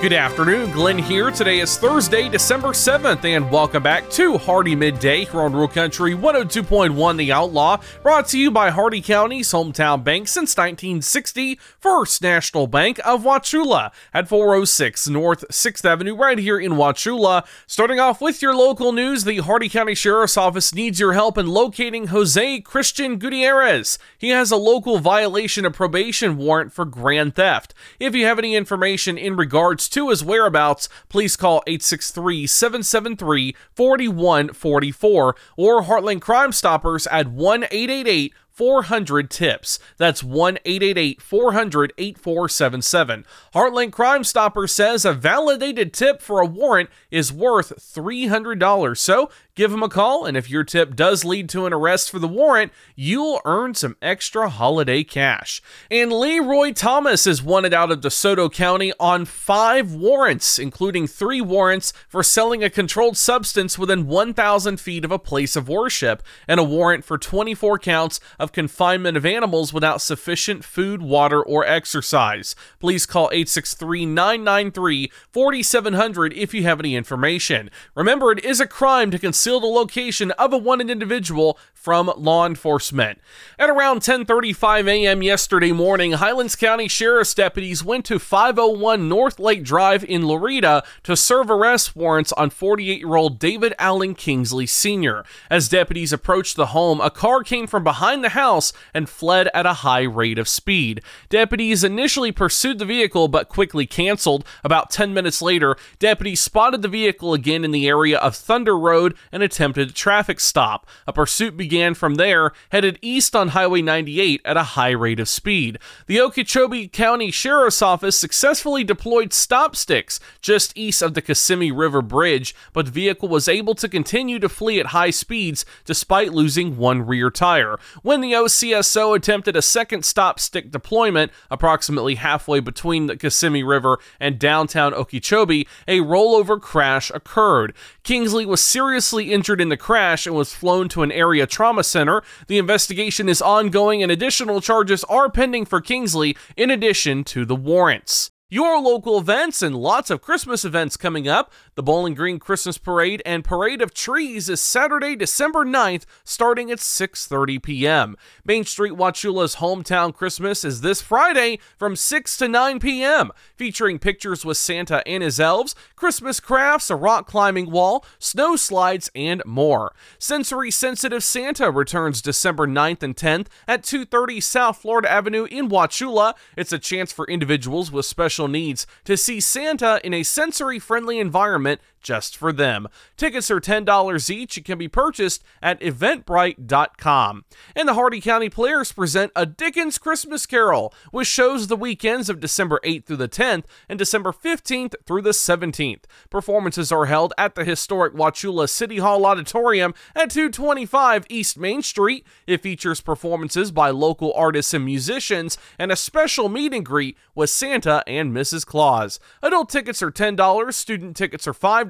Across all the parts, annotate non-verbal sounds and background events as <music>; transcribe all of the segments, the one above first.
Good afternoon, Glenn here. Today is Thursday, December 7th, and welcome back to Hardee Midday here on Rural Country 102.1 The Outlaw, brought to you by Hardee County's hometown bank since 1960, First National Bank of Wauchula at 406 North 6th Avenue, right here in Wauchula. Starting off with your local news, the Hardee County Sheriff's Office needs your help in locating Jose Christian Gutierrez. He has a local violation of probation warrant for grand theft. If you have any information in regards to his whereabouts, please call 863 773 4144 or Heartland Crime Stoppers at 1 888 400 tips. That's 1 888 400 8477. Heartland Crime Stopper says a validated tip for a warrant is worth $300. So give him a call, and if your tip does lead to an arrest for the warrant, you'll earn some extra holiday cash. And Leroy Thomas is wanted out of DeSoto County on five warrants, including three warrants for selling a controlled substance within 1,000 feet of a place of worship, and a warrant for 24 counts of confinement of animals without sufficient food, water, or exercise. Please call 863 993 4700 if you have any information. Remember, it is a crime to conceal the location of a wanted individual from law enforcement. At around 10:35 a.m. yesterday morning, Highlands County Sheriff's deputies went to 501 North Lake Drive in Lorida to serve arrest warrants on 48-year-old David Allen Kingsley Sr. As deputies approached the home, a car came from behind the house and fled at a high rate of speed. Deputies initially pursued the vehicle but quickly canceled. About 10 minutes later, deputies spotted the vehicle again in the area of Thunder Road and attempted a traffic stop. A pursuit began from there, headed east on Highway 98 at a high rate of speed. The Okeechobee County Sheriff's Office successfully deployed stop sticks just east of the Kissimmee River Bridge, but the vehicle was able to continue to flee at high speeds despite losing one rear tire. When the OCSO attempted a second stop stick deployment approximately halfway between the Kissimmee River and downtown Okeechobee, a rollover crash occurred. Kingsley was seriously injured in the crash and was flown to an area trauma center. The investigation is ongoing and additional charges are pending for Kingsley in addition to the warrants. Your local events and lots of Christmas events coming up. The Bowling Green Christmas Parade and Parade of Trees is Saturday, December 9th, starting at 6:30 p.m. Main Street Wauchula's hometown Christmas is this Friday from 6 to 9 p.m., featuring pictures with Santa and his elves, Christmas crafts, a rock climbing wall, snow slides, and more. Sensory Sensitive Santa returns December 9th and 10th at 230 South Florida Avenue in Wauchula. It's a chance for individuals with special needs to see Santa in a sensory friendly environment just for them. Tickets are $10 each and can be purchased at eventbrite.com. And the Hardee County Players present a Dickens Christmas Carol, which shows the weekends of December 8th through the 10th and December 15th through the 17th. Performances are held at the historic Wauchula City Hall Auditorium at 225 East Main Street. It features performances by local artists and musicians and a special meet and greet with Santa and Mrs. Claus. Adult tickets are $10, student tickets are $5,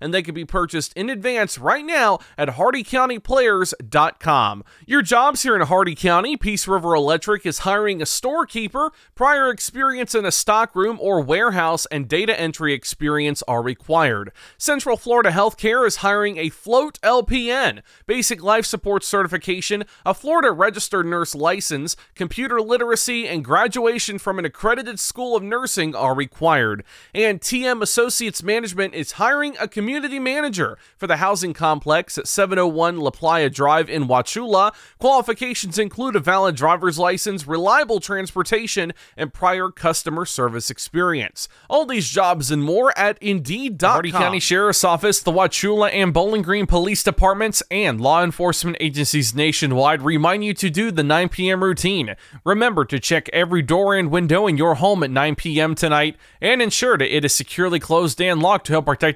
and they can be purchased in advance right now at hardeecountyplayers.com. Your jobs here in Hardee County, Peace River Electric is hiring a storekeeper. Prior experience in a stockroom or warehouse and data entry experience are required. Central Florida Healthcare is hiring a float LPN, basic life support certification, a Florida registered nurse license, computer literacy, and graduation from an accredited school of nursing are required. And TM Associates Management is hiring hiring a community manager for the housing complex at 701 La Playa Drive in Wauchula. Qualifications include a valid driver's license, reliable transportation, and prior customer service experience. All these jobs and more at Indeed.com. Hardee County Sheriff's Office, the Wauchula and Bowling Green Police Departments, and law enforcement agencies nationwide remind you to do the 9 p.m. routine. Remember to check every door and window in your home at 9 p.m. tonight and ensure that it is securely closed and locked to help protect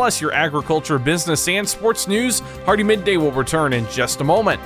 plus your agriculture, business, and sports news. Hardee Midday will return in just a moment.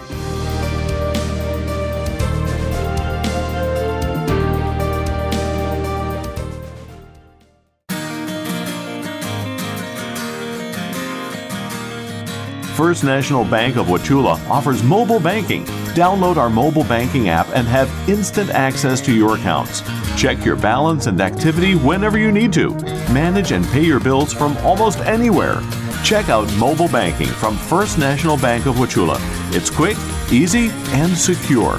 First National Bank of Wauchula offers mobile banking. Download our mobile banking app and have instant access to your accounts. Check your balance and activity whenever you need to. Manage and pay your bills from almost anywhere. Check out mobile banking from First National Bank of Wauchula. It's quick, easy, and secure.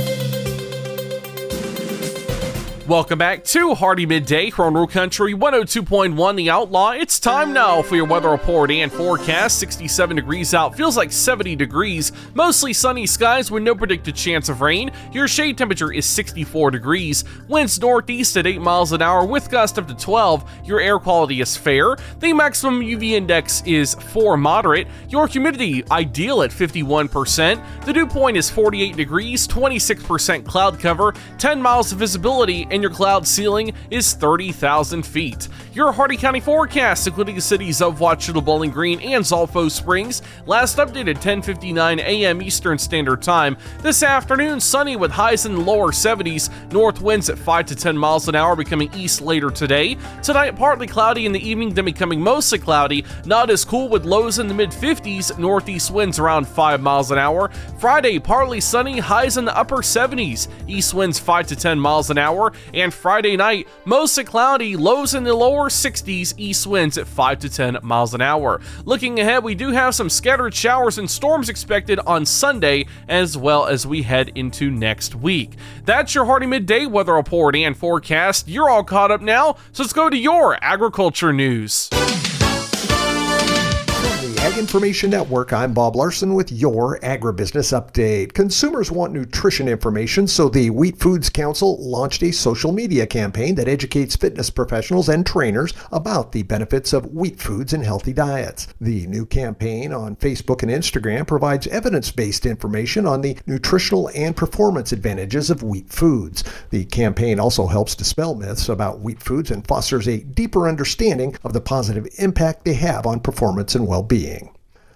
Welcome back to Hardee Midday Rural Country 102.1 The Outlaw. It's time now for your weather report and forecast. 67 degrees out, feels like 70 degrees. Mostly sunny skies with no predicted chance of rain. Your shade temperature is 64 degrees. Winds northeast at 8 miles an hour with gust up to 12. Your air quality is fair. The maximum UV index is 4 moderate. Your humidity ideal at 51%. The dew point is 48 degrees, 26% cloud cover, 10 miles of visibility, and your cloud ceiling is 30,000 feet. Your Hardee County forecast, including the cities of Wauchula, Bowling Green, and Zolfo Springs, last updated 10:59 a.m. Eastern Standard Time. This afternoon, sunny with highs in the lower 70s, north winds at 5 to 10 miles an hour, becoming east later today. Tonight, partly cloudy in the evening, then becoming mostly cloudy, not as cool with lows in the mid 50s, northeast winds around 5 miles an hour. Friday, partly sunny, highs in the upper 70s, east winds 5 to 10 miles an hour, and Friday night, mostly cloudy, lows in the lower 60s, east winds at 5 to 10 miles an hour. Looking ahead, we do have some scattered showers and storms expected on Sunday as well as we head into next week. That's your Hardee Midday weather report and forecast. You're all caught up now, so let's go to your agriculture news. Ag Information Network, I'm Bob Larson with your Agribusiness Update. Consumers want nutrition information, so the Wheat Foods Council launched a social media campaign that educates fitness professionals and trainers about the benefits of wheat foods and healthy diets. The new campaign on Facebook and Instagram provides evidence based information on the nutritional and performance advantages of wheat foods. The campaign also helps dispel myths about wheat foods and fosters a deeper understanding of the positive impact they have on performance and well being.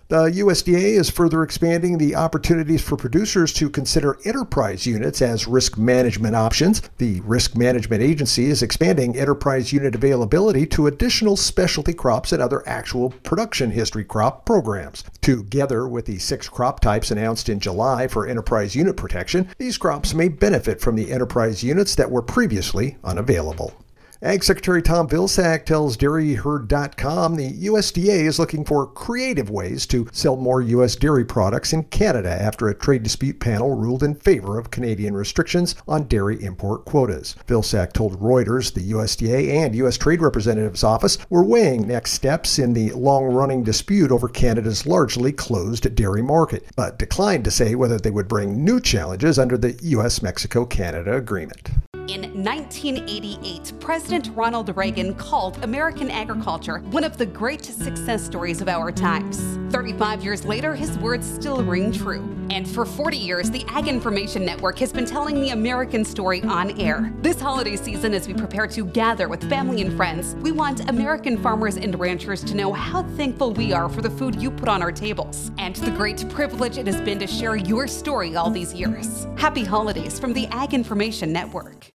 The USDA is further expanding the opportunities for producers to consider enterprise units as risk management options. The Risk Management Agency is expanding enterprise unit availability to additional specialty crops and other actual production history crop programs. Together with the six crop types announced in July for enterprise unit protection, these crops may benefit from the enterprise units that were previously unavailable. Ag Secretary Tom Vilsack tells DairyHerd.com the USDA is looking for creative ways to sell more U.S. dairy products in Canada after a trade dispute panel ruled in favor of Canadian restrictions on dairy import quotas. Vilsack told Reuters the USDA and U.S. Trade Representative's office were weighing next steps in the long running dispute over Canada's largely closed dairy market, but declined to say whether they would bring new challenges under the U.S. Mexico Canada agreement. In 1988, President Ronald Reagan called American agriculture one of the great success stories of our times. 35 years later, his words still ring true. And for 40 years, the Ag Information Network has been telling the American story on air. This holiday season, as we prepare to gather with family and friends, we want American farmers and ranchers to know how thankful we are for the food you put on our tables and the great privilege it has been to share your story all these years. Happy holidays from the Ag Information Network.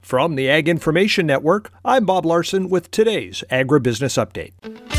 From the Ag Information Network, I'm Bob Larson with today's Agribusiness Update.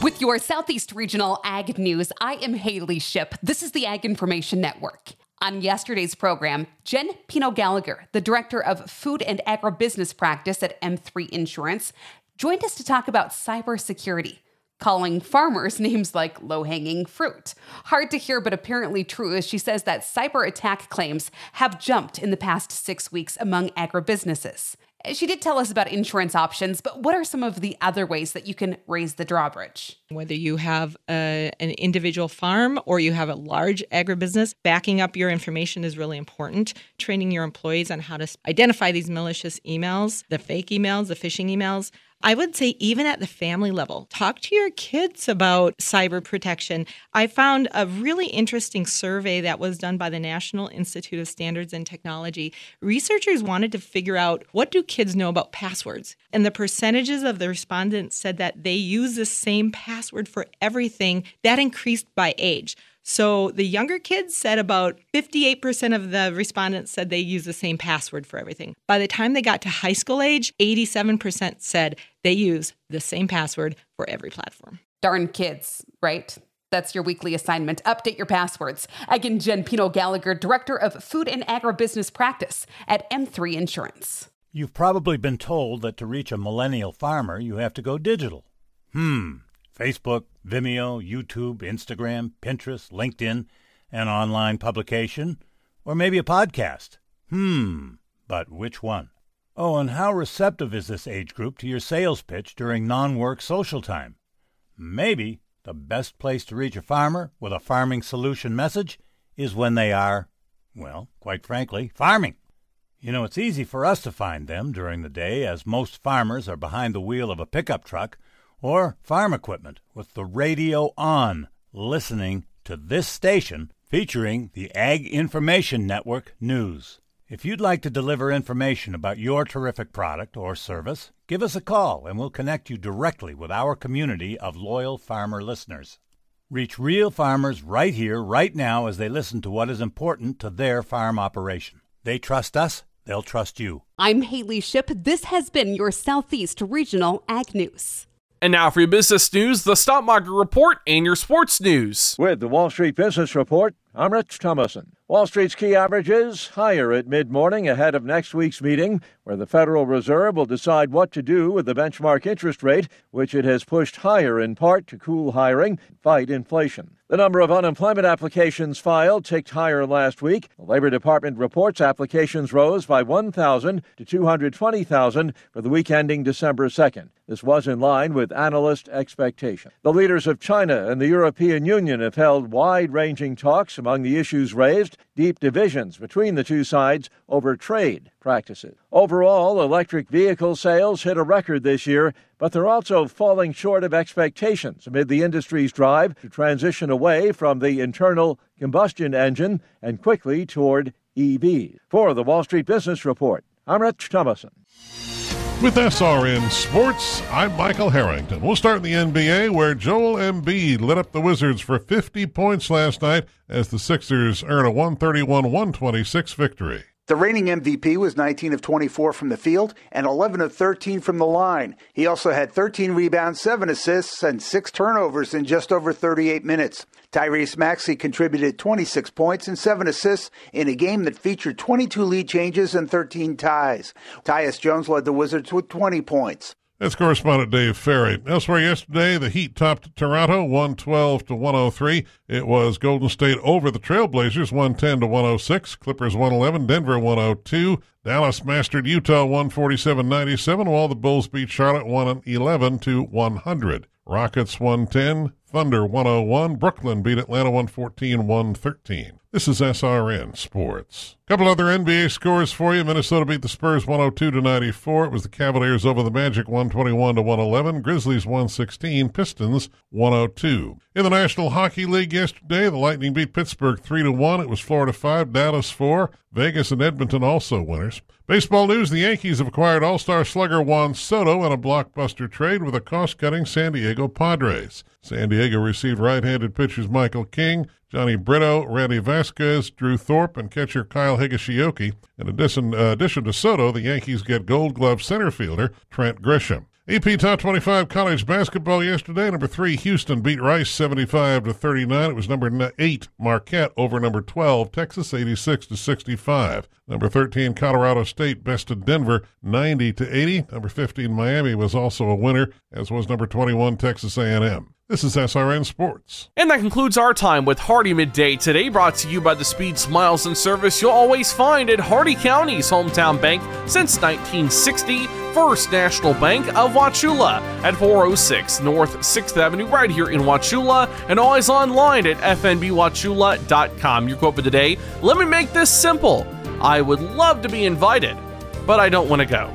With your Southeast Regional Ag News, I am Haley Ship. This is the Ag Information Network. On yesterday's program, Jen Pino Gallagher, the Director of Food and Agribusiness Practice at M3 Insurance, joined us to talk about cybersecurity, calling farmers <laughs> names like low hanging fruit. Hard to hear, but apparently true, as she says that cyber attack claims have jumped in the past six weeks among agribusinesses. She did tell us about insurance options, but what are some of the other ways that you can raise the drawbridge? Whether you have a, an individual farm or you have a large agribusiness, backing up your information is really important. Training your employees on how to identify these malicious emails, the fake emails, the phishing emails. I would say, even at the family level, talk to your kids about cyber protection. I found a really interesting survey that was done by the National Institute of Standards and Technology. Researchers wanted to figure out what do kids know about passwords? And the percentages of the respondents said that they use the same password for everything. That increased by age. So the younger kids said about 58% of the respondents said they use the same password for everything. By the time they got to high school age, 87% said they use the same password for every platform. Darn kids, right? That's your weekly assignment. Update your passwords. Again, Jen Pino Gallagher, Director of Food and Agribusiness Practice at M3 Insurance. You've probably been told that to reach a millennial farmer, you have to go digital. Hmm. Facebook, Vimeo, YouTube, Instagram, Pinterest, LinkedIn, an online publication, or maybe a podcast. Hmm, but which one? Oh, and how receptive is this age group to your sales pitch during non work social time? Maybe the best place to reach a farmer with a farming solution message is when they are, well, quite frankly, farming. You know, it's easy for us to find them during the day as most farmers are behind the wheel of a pickup truck or farm equipment with the radio on, listening to this station featuring the Ag Information Network News. If you'd like to deliver information about your terrific product or service, give us a call and we'll connect you directly with our community of loyal farmer listeners. Reach real farmers right here, right now, as they listen to what is important to their farm operation. They trust us, they'll trust you. I'm Haley Ship. This has been your Southeast Regional Ag News. And now for your business news, the stock market report, and your sports news. With the Wall Street Business Report, I'm Rich Thomason. Wall Street's key averages higher at mid morning ahead of next week's meeting, where the Federal Reserve will decide what to do with the benchmark interest rate, which it has pushed higher in part to cool hiring and fight inflation. The number of unemployment applications filed ticked higher last week. The Labor Department reports applications rose by 1,000 to 220,000 for the week ending December 2nd. This was in line with analyst expectation. The leaders of China and the European Union have held wide ranging talks among the issues raised deep divisions between the two sides over trade practices. Overall, electric vehicle sales hit a record this year, but they're also falling short of expectations amid the industry's drive to transition away from the internal combustion engine and quickly toward EVs. For the Wall Street Business Report, I'm Rich Thomason. With SRN Sports, I'm Michael Harrington. We'll start in the NBA, where Joel Embiid lit up the Wizards for 50 points last night as the Sixers earn a 131 126 victory. The reigning MVP was 19 of 24 from the field and 11 of 13 from the line. He also had 13 rebounds, 7 assists, and 6 turnovers in just over 38 minutes. Tyrese Maxey contributed 26 points and 7 assists in a game that featured 22 lead changes and 13 ties. Tyus Jones led the Wizards with 20 points. That's correspondent Dave Ferry. Elsewhere yesterday, the Heat topped Toronto 112 to 103. It was Golden State over the Trailblazers 110 to 106. Clippers 111, Denver 102. Dallas mastered Utah 147-97, while the Bulls beat Charlotte 111 to 100. Rockets 110, Thunder 101, Brooklyn beat Atlanta 114 113. This is SRN Sports. Couple other NBA scores for you. Minnesota beat the Spurs 102 to 94. It was the Cavaliers over the Magic 121 to 111. Grizzlies 116. Pistons 102. In the National Hockey League yesterday, the Lightning beat Pittsburgh 3 to 1. It was Florida 5, Dallas 4. Vegas and Edmonton also winners. Baseball news the Yankees have acquired all star slugger Juan Soto in a blockbuster trade with a cost cutting San Diego Padres. San Diego received right handed pitchers Michael King, Jhony Brito, Randy Vasquez, Drew Thorpe, and catcher Kyle Higashioka. In addition, uh, addition to Soto, the Yankees get gold glove center fielder Trent Grisham. AP Top 25 college basketball yesterday. Number three, Houston beat Rice 75 to 39. It was number eight, Marquette over number 12, Texas 86 to 65. Number 13, Colorado State bested Denver 90 to 80. Number 15, Miami was also a winner, as was number 21, Texas A&M. This is SRN Sports. And that concludes our time with Hardee Midday today, brought to you by the speed, smiles, and service you'll always find at Hardee County's hometown bank since 1960, First National Bank of Wauchula at 406 North 6th Avenue, right here in Wauchula, and always online at fnbwauchula.com. Your quote for the day Let me make this simple. I would love to be invited, but I don't want to go.